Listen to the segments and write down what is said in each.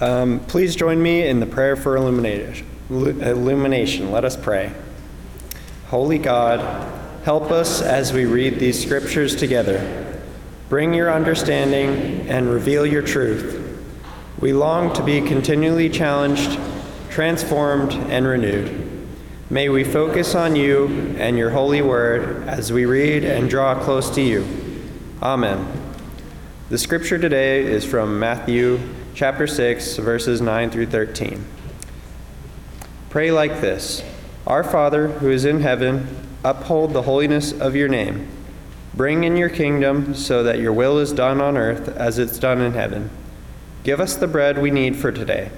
Um, please join me in the prayer for illumination. illumination. Let us pray. Holy God, help us as we read these scriptures together. Bring your understanding and reveal your truth. We long to be continually challenged, transformed, and renewed. May we focus on you and your holy word as we read and draw close to you. Amen. The scripture today is from Matthew chapter 6, verses 9 through 13. Pray like this Our Father, who is in heaven, uphold the holiness of your name. Bring in your kingdom so that your will is done on earth as it's done in heaven. Give us the bread we need for today.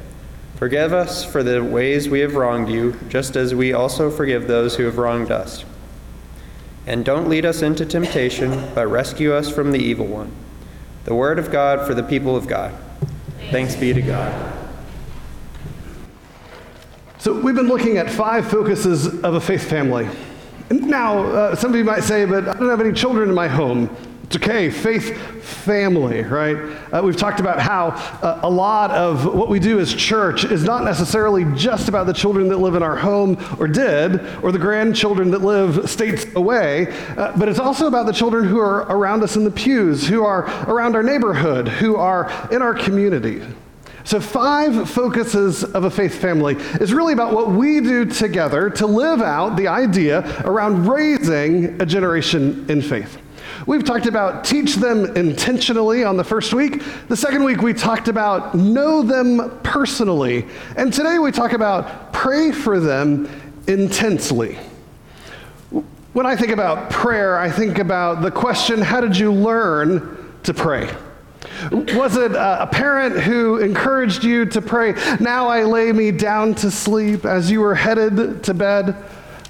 Forgive us for the ways we have wronged you, just as we also forgive those who have wronged us. And don't lead us into temptation, but rescue us from the evil one. The word of God for the people of God. Thanks be to God. So, we've been looking at five focuses of a faith family. Now, uh, some of you might say, but I don't have any children in my home. Okay, faith family, right? Uh, we've talked about how uh, a lot of what we do as church is not necessarily just about the children that live in our home or did, or the grandchildren that live states away, uh, but it's also about the children who are around us in the pews, who are around our neighborhood, who are in our community. So, five focuses of a faith family is really about what we do together to live out the idea around raising a generation in faith. We've talked about teach them intentionally on the first week. The second week, we talked about know them personally. And today, we talk about pray for them intensely. When I think about prayer, I think about the question how did you learn to pray? Was it a parent who encouraged you to pray, Now I lay me down to sleep as you were headed to bed?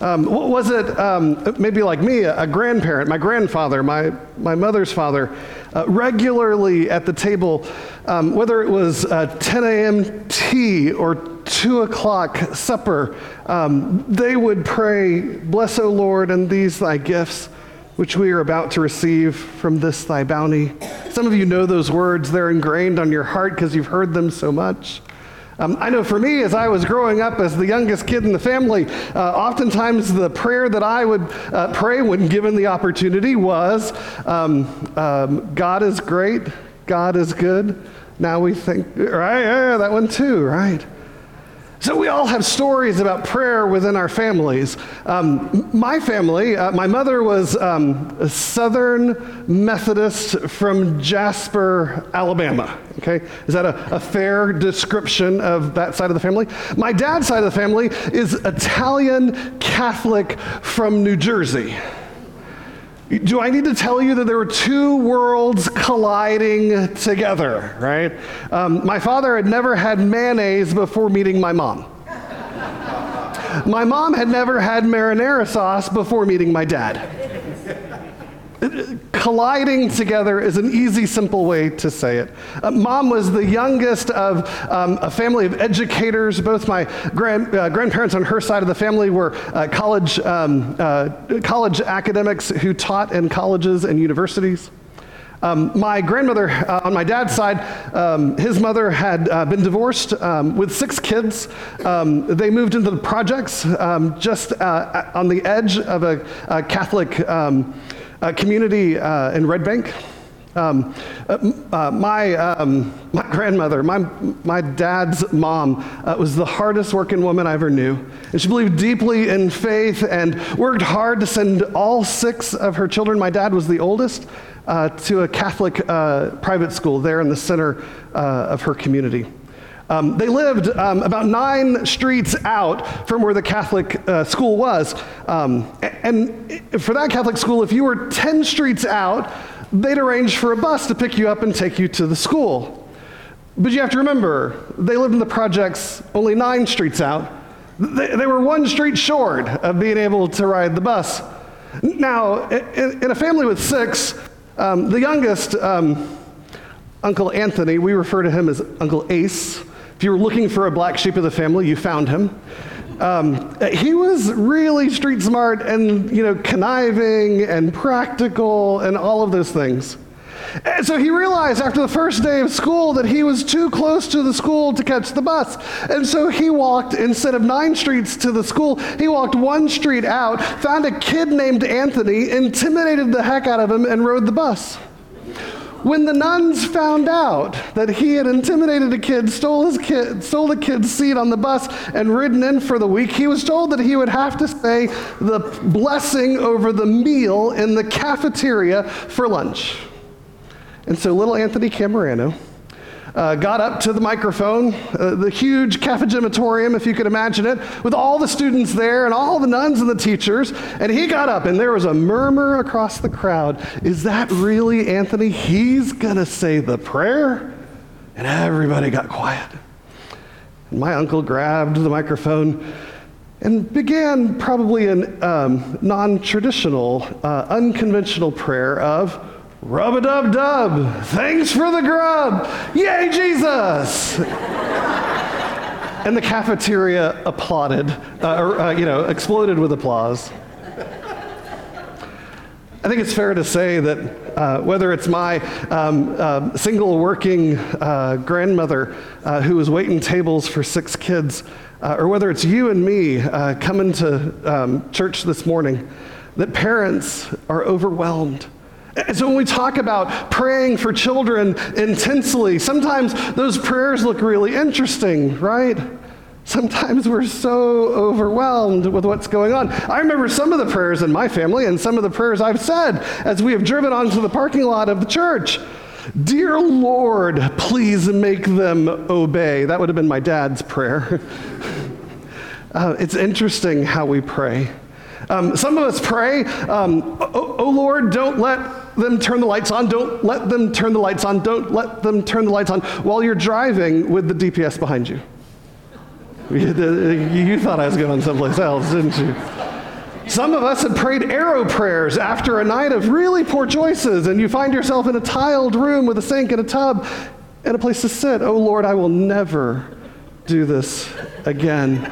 Um, was it um, maybe like me, a, a, grandparent, my grandfather, my, my mother's father, uh, regularly at the table, um, whether it was uh, 10 a.m. tea or 2 o'clock supper, um, they would pray, Bless, O Lord, and these thy gifts which we are about to receive from this thy bounty. Some of you know those words, they're ingrained on your heart because you've heard them so much. Um, I know for me, as I was growing up as the youngest kid in the family, uh, oftentimes the prayer that I would uh, pray when given the opportunity was um, um, God is great, God is good. Now we think, right? Yeah, that one too, right? So, we all have stories about prayer within our families. Um, my family, uh, my mother was um, a Southern Methodist from Jasper, Alabama. Okay? Is that a, a fair description of that side of the family? My dad's side of the family is Italian Catholic from New Jersey. Do I need to tell you that there were two worlds colliding together, right? Um, my father had never had mayonnaise before meeting my mom. my mom had never had marinara sauce before meeting my dad colliding together is an easy, simple way to say it. Uh, Mom was the youngest of um, a family of educators. Both my grand, uh, grandparents on her side of the family were uh, college, um, uh, college academics who taught in colleges and universities. Um, my grandmother uh, on my dad's side, um, his mother had uh, been divorced um, with six kids. Um, they moved into the projects um, just uh, on the edge of a, a Catholic um, uh, community uh, in Red Bank. Um, uh, uh, my, um, my grandmother, my, my dad's mom, uh, was the hardest working woman I ever knew. And she believed deeply in faith and worked hard to send all six of her children, my dad was the oldest, uh, to a Catholic private school there in the center of her community. Um, they lived um, about nine streets out from where the Catholic uh, school was. Um, and for that Catholic school, if you were 10 streets out, they'd arrange for a bus to pick you up and take you to the school. But you have to remember, they lived in the projects only nine streets out. They, they were one street short of being able to ride the bus. Now, in, in a family with six, um, the youngest, um, Uncle Anthony, we refer to him as Uncle Ace. If you were looking for a black sheep of the family, you found him. Um, he was really street smart and, you know, conniving and practical and all of those things. And so he realized after the first day of school that he was too close to the school to catch the bus. And so he walked, instead of nine streets to the school, he walked one street out, found a kid named Anthony, intimidated the heck out of him, and rode the bus. When the nuns found out that he had intimidated a kid, stole his kid, stole the kid's seat on the bus, and ridden in for the week, he was told that he would have to say the blessing over the meal in the cafeteria for lunch. And so little Anthony Camerano uh, got up to the microphone, uh, the huge cafegematorium, if you could imagine it, with all the students there and all the nuns and the teachers. And he got up, and there was a murmur across the crowd Is that really Anthony? He's going to say the prayer? And everybody got quiet. And my uncle grabbed the microphone and began probably a um, non traditional, uh, unconventional prayer of, Rub a dub dub. Thanks for the grub. Yay, Jesus. and the cafeteria applauded, uh, or, uh, you know, exploded with applause. I think it's fair to say that uh, whether it's my um, uh, single working uh, grandmother uh, who was waiting tables for six kids, uh, or whether it's you and me uh, coming to um, church this morning, that parents are overwhelmed and so when we talk about praying for children intensely, sometimes those prayers look really interesting, right? Sometimes we're so overwhelmed with what's going on. I remember some of the prayers in my family and some of the prayers I've said as we have driven onto the parking lot of the church. Dear Lord, please make them obey. That would have been my dad's prayer. uh, it's interesting how we pray. Um, some of us pray, um, oh, oh, Lord, don't let them turn the lights on. Don't let them turn the lights on. Don't let them turn the lights on while you're driving with the DPS behind you. You thought I was going someplace else, didn't you? Some of us have prayed arrow prayers after a night of really poor choices, and you find yourself in a tiled room with a sink and a tub and a place to sit. Oh Lord, I will never do this again.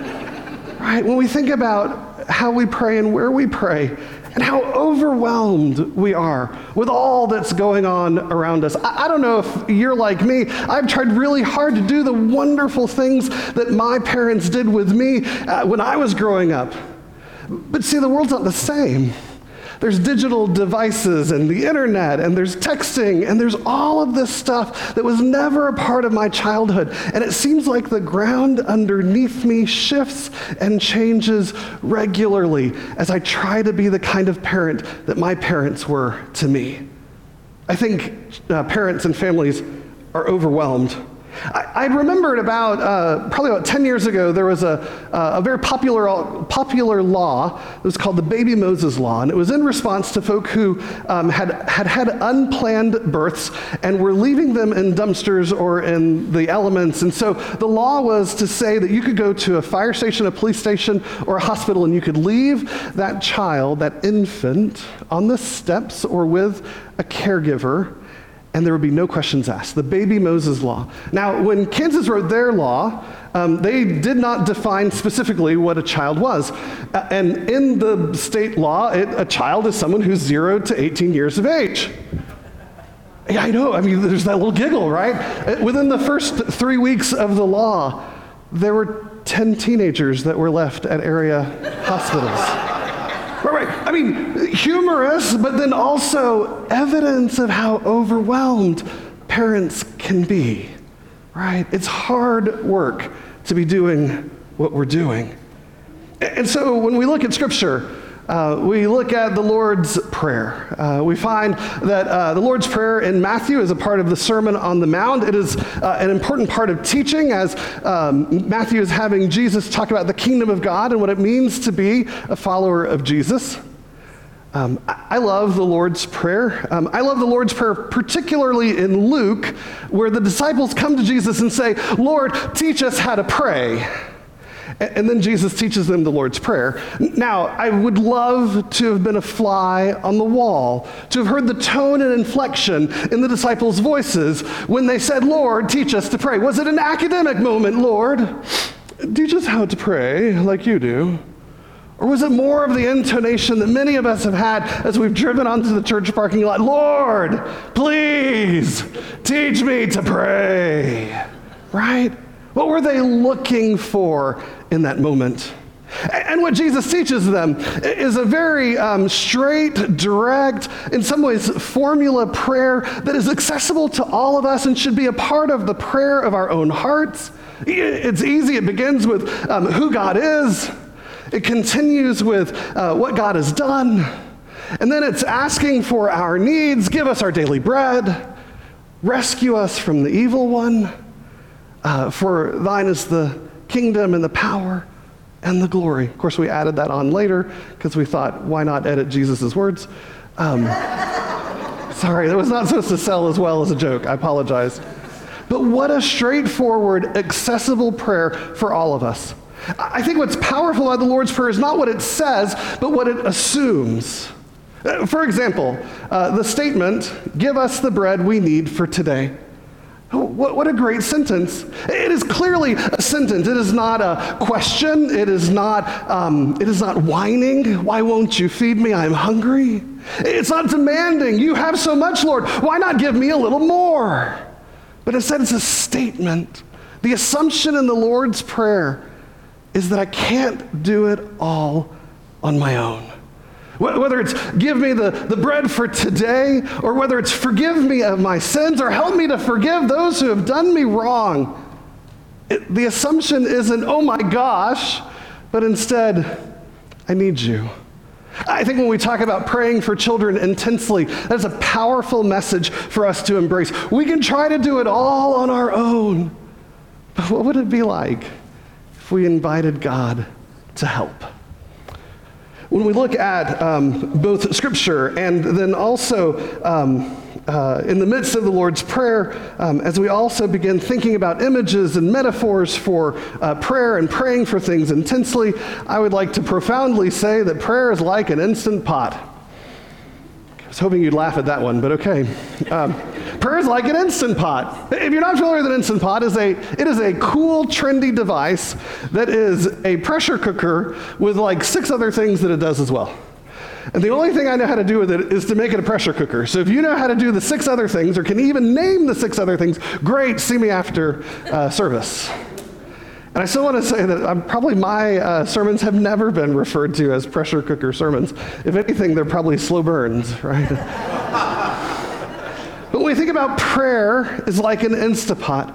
Right? When we think about how we pray and where we pray and how overwhelmed we are with all that's going on around us. I, I, don't know if you're like me. I've tried really hard to do the wonderful things that my parents did with me uh, when I was growing up. But see, the world's not the same. There's digital devices and the internet and there's texting and there's all of this stuff that was never a part of my childhood. And it seems like the ground underneath me shifts and changes regularly as I try to be the kind of parent that my parents were to me. I think uh, parents and families are overwhelmed I, I remembered about, uh, probably about 10 years ago, there was a, uh, a very popular, popular law. It was called the Baby Moses Law, and it was in response to folk who um, had, had had unplanned births and were leaving them in dumpsters or in the elements. And so the law was to say that you could go to a fire station, a police station, or a hospital, and you could leave that child, that infant, on the steps or with a caregiver and there would be no questions asked. The baby Moses law. Now, when Kansas wrote their law, um, they did not define specifically what a child was. Uh, and in the state law, it, a child is someone who's zero to 18 years of age. Yeah, I know. I mean, there's that little giggle, right? Uh, within the first three weeks of the law, there were 10 teenagers that were left at area hospitals. I mean, humorous, but then also evidence of how overwhelmed parents can be, right? It's hard work to be doing what we're doing. And so when we look at Scripture, uh, we look at the Lord's Prayer. Uh, we find that uh, the Lord's Prayer in Matthew is a part of the Sermon on the Mount. It is uh, an important part of teaching as um, Matthew is having Jesus talk about the kingdom of God and what it means to be a follower of Jesus. Um, I love the Lord's Prayer. Um, I love the Lord's Prayer, particularly in Luke, where the disciples come to Jesus and say, Lord, teach us how to pray. And then Jesus teaches them the Lord's Prayer. Now, I would love to have been a fly on the wall, to have heard the tone and inflection in the disciples' voices when they said, Lord, teach us to pray. Was it an academic moment, Lord? Teach us how to pray like you do. Or was it more of the intonation that many of us have had as we've driven onto the church parking lot? Lord, please teach me to pray. Right? What were they looking for in that moment? And what Jesus teaches them is a very um, straight, direct, in some ways, formula prayer that is accessible to all of us and should be a part of the prayer of our own hearts. It's easy. It begins with um, who God is, it continues with uh, what God has done, and then it's asking for our needs give us our daily bread, rescue us from the evil one. Uh, for thine is the kingdom and the power and the glory. Of course, we added that on later because we thought, why not edit Jesus' words? Um, sorry, that was not supposed to sell as well as a joke. I apologize. But what a straightforward, accessible prayer for all of us. I think what's powerful about the Lord's Prayer is not what it says, but what it assumes. Uh, for example, uh, the statement, Give us the bread we need for today. What, what, a great sentence. It is clearly a sentence. It is not a question. It is not, um, it is not whining. Why won't you feed me? I'm hungry. It's not demanding. You have so much, Lord. Why not give me a little more? But instead, it's a statement. The assumption in the Lord's Prayer is that I can't do it all on my own. Whether it's give me the, the bread for today, or whether it's forgive me of my sins, or help me to forgive those who have done me wrong, it, the assumption isn't, oh my gosh, but instead, I need you. I think when we talk about praying for children intensely, that's a powerful message for us to embrace. We can try to do it all on our own, but what would it be like we invited God to help? When we look at um, both Scripture and then also um, uh, in the midst of the Lord's Prayer, um, as we also begin thinking about images and metaphors for uh, prayer and praying for things intensely, I would like to profoundly say that prayer is like an instant pot. I was hoping you'd laugh at that one, but okay. Prayer is like an instant pot. If you're not familiar with an instant pot, is a, it is a cool, trendy device that is a pressure cooker with like six other things that it does as well. And the only thing I know how to do with it is to make it a pressure cooker. So if you know how to do the six other things or can even name the six other things, great, see me after uh, service. And I still want to say that um, probably my uh, sermons have never been referred to as pressure cooker sermons. If anything, they're probably slow burns, right? We think about prayer, is like an Instapot.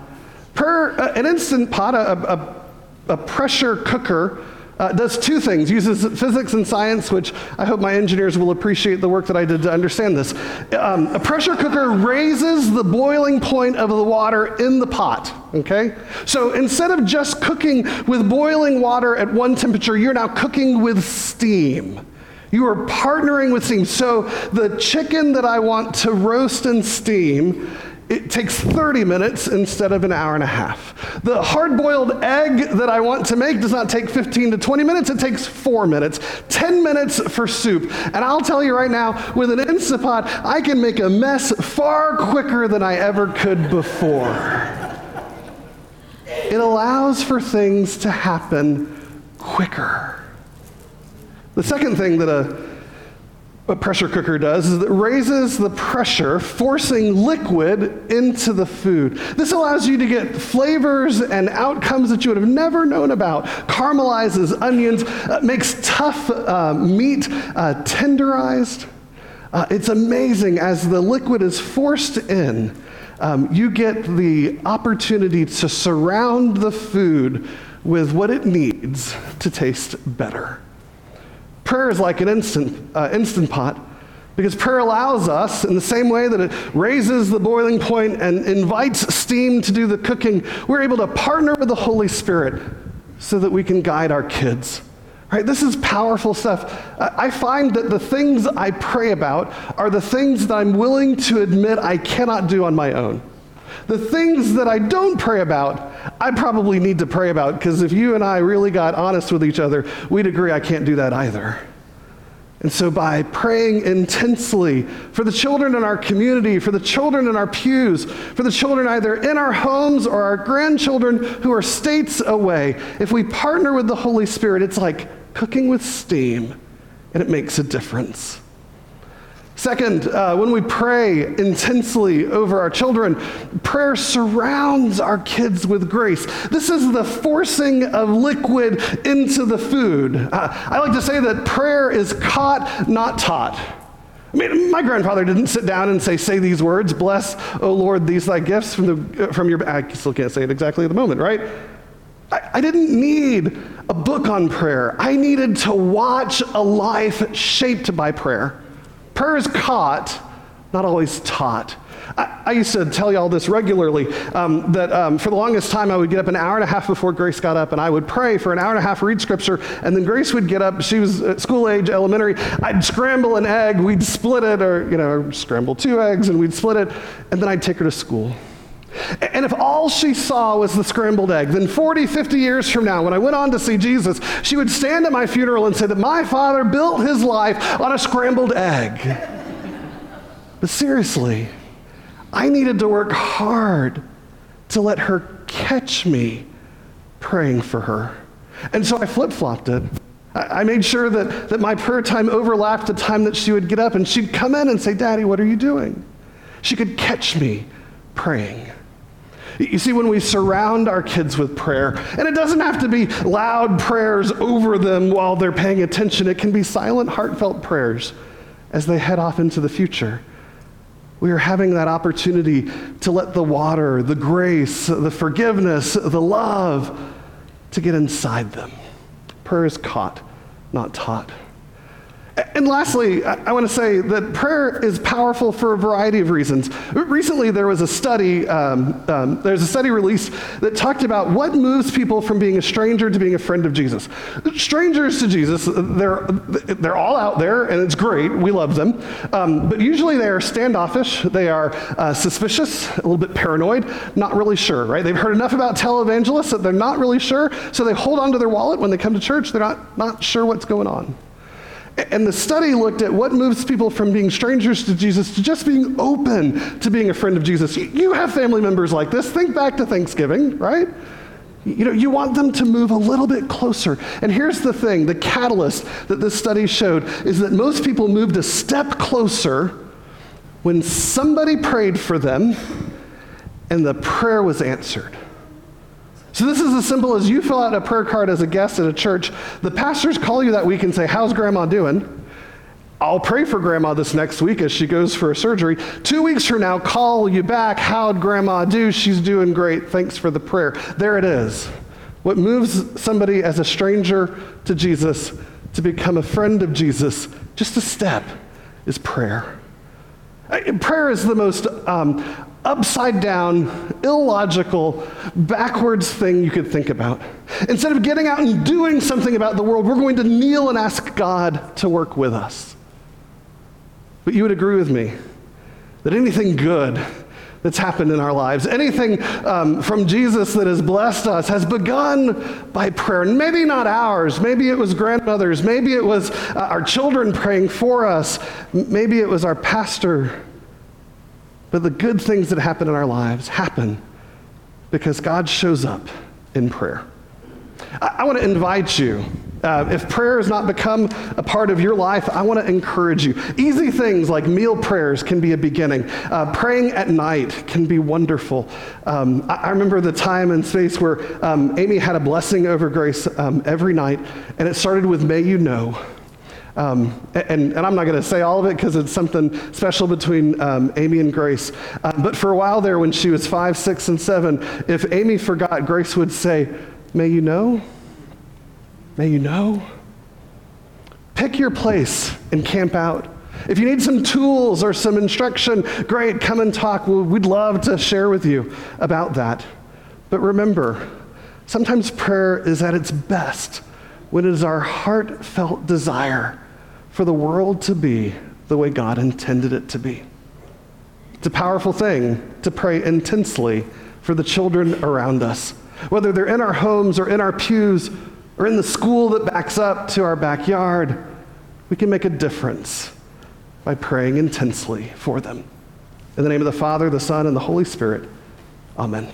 Prayer, uh, an instant pot, a, a, a pressure cooker, uh, does two things uses physics and science which i hope my engineers will appreciate the work that i did to understand this. Um, a pressure cooker raises the boiling point of the water in the pot okay? So instead of just cooking with boiling water at one temperature you're now cooking with steam you are partnering with steam so the chicken that i want to roast and steam it takes 30 minutes instead of an hour and a half. The hard boiled egg that I want to make does not take 15 to 20 minutes, it takes four minutes. 10 minutes for soup. And I'll tell you right now, with an Instapot, I can make a mess far quicker than I ever could before. It allows for things to happen quicker. The second thing that a what pressure cooker does is it raises the pressure, forcing liquid into the food. This allows you to get flavors and outcomes that you would have never known about. Caramelizes onions, uh, makes tough uh, meat uh, tenderized. Uh, it's amazing as the liquid is forced in. Um, you get the opportunity to surround the food with what it needs to taste better. Prayer is like an instant, uh, instant pot because prayer allows us, in the same way that it raises the boiling point and invites steam to do the cooking, we're able to partner with the Holy Spirit so that we can guide our kids. Right? This is powerful stuff. I find that the things I pray about are the things that I'm willing to admit I cannot do on my own. The things that I don't pray about, I probably need to pray about because if you and I really got honest with each other, we'd agree I can't do that either. And so, by praying intensely for the children in our community, for the children in our pews, for the children either in our homes or our grandchildren who are states away, if we partner with the Holy Spirit, it's like cooking with steam, and it makes a difference. Second, uh, when we pray intensely over our children, prayer surrounds our kids with grace. This is the forcing of liquid into the food. Uh, I like to say that prayer is caught, not taught. I mean, my grandfather didn't sit down and say, Say these words, bless, O Lord, these thy gifts from, the, from your. I still can't say it exactly at the moment, right? I, I didn't need a book on prayer. I needed to watch a life shaped by prayer. Prayer is caught, not always taught. I, used to tell y'all this regularly um, that um, for the longest time I would get up an hour and a half before Grace got up and I would pray for an hour and a half, read scripture, and then Grace would get up. She was school age, elementary. I'd scramble an egg, we'd split it, or, you know, scramble two eggs and we'd split it, and then I'd take her to school. And if all she saw was the scrambled egg, then 40, 50 years from now, when I went on to see Jesus, she would stand at my funeral and say that my father built his life on a scrambled egg. But seriously, I needed to work hard to let her catch me praying for her. And so I flip flopped it. I made sure that, that my prayer time overlapped the time that she would get up and she'd come in and say, Daddy, what are you doing? She could catch me praying. You see, when we surround our kids with prayer, and it doesn't have to be loud prayers over them while they're paying attention, it can be silent, heartfelt prayers as they head off into the future. We are having that opportunity to let the water, the grace, the forgiveness, the love to get inside them. Prayer is caught, not taught. And lastly, I want to say that prayer is powerful for a variety of reasons. Recently, there was a study, um, um, there's a study released that talked about what moves people from being a stranger to being a friend of Jesus. Strangers to Jesus, they're, they're all out there, and it's great. We love them. Um, but usually they are standoffish, they are uh, suspicious, a little bit paranoid, not really sure, right? They've heard enough about televangelists that they're not really sure, so they hold on to their wallet when they come to church. They're not, not sure what's going on. And the study looked at what moves people from being strangers to Jesus to just being open to being a friend of Jesus. You have family members like this. Think back to Thanksgiving, right? You know, you want them to move a little bit closer. And here's the thing the catalyst that this study showed is that most people moved a step closer when somebody prayed for them and the prayer was answered. So, this is as simple as you fill out a prayer card as a guest at a church. The pastors call you that week and say, How's grandma doing? I'll pray for grandma this next week as she goes for a surgery. Two weeks from now, call you back. How'd grandma do? She's doing great. Thanks for the prayer. There it is. What moves somebody as a stranger to Jesus to become a friend of Jesus, just a step, is prayer. Prayer is the most um, upside down, illogical, backwards thing you could think about. Instead of getting out and doing something about the world, we're going to kneel and ask God to work with us. But you would agree with me that anything good that's happened in our lives, anything um, from Jesus that has blessed us, has begun by prayer. And maybe not ours, maybe it was grandmothers, maybe it was uh, our children praying for us, maybe it was our pastor but the good things that happen in our lives happen because God shows up in prayer. I, I want to invite you. Uh, if prayer has not become a part of your life, I want to encourage you. Easy things like meal prayers can be a beginning. Uh, praying at night can be wonderful. Um, I, I, remember the time and space where um, Amy had a blessing over Grace um, every night, and it started with, May you know. Um, and, and, I'm not going to say all of it because it's something special between um, Amy and Grace. Uh, but for a while there, when she was five, six, and seven, if Amy forgot, Grace would say, May you know? May you know? Pick your place and camp out. If you need some tools or some instruction, great, come and talk. We'd love to share with you about that. But remember, sometimes prayer is at its best when it is our heartfelt desire for the world to be the way God intended it to be. It's a powerful thing to pray intensely for the children around us, whether they're in our homes or in our pews or in the school that backs up to our backyard. We can make a difference by praying intensely for them. In the name of the Father, the Son, and the Holy Spirit, amen.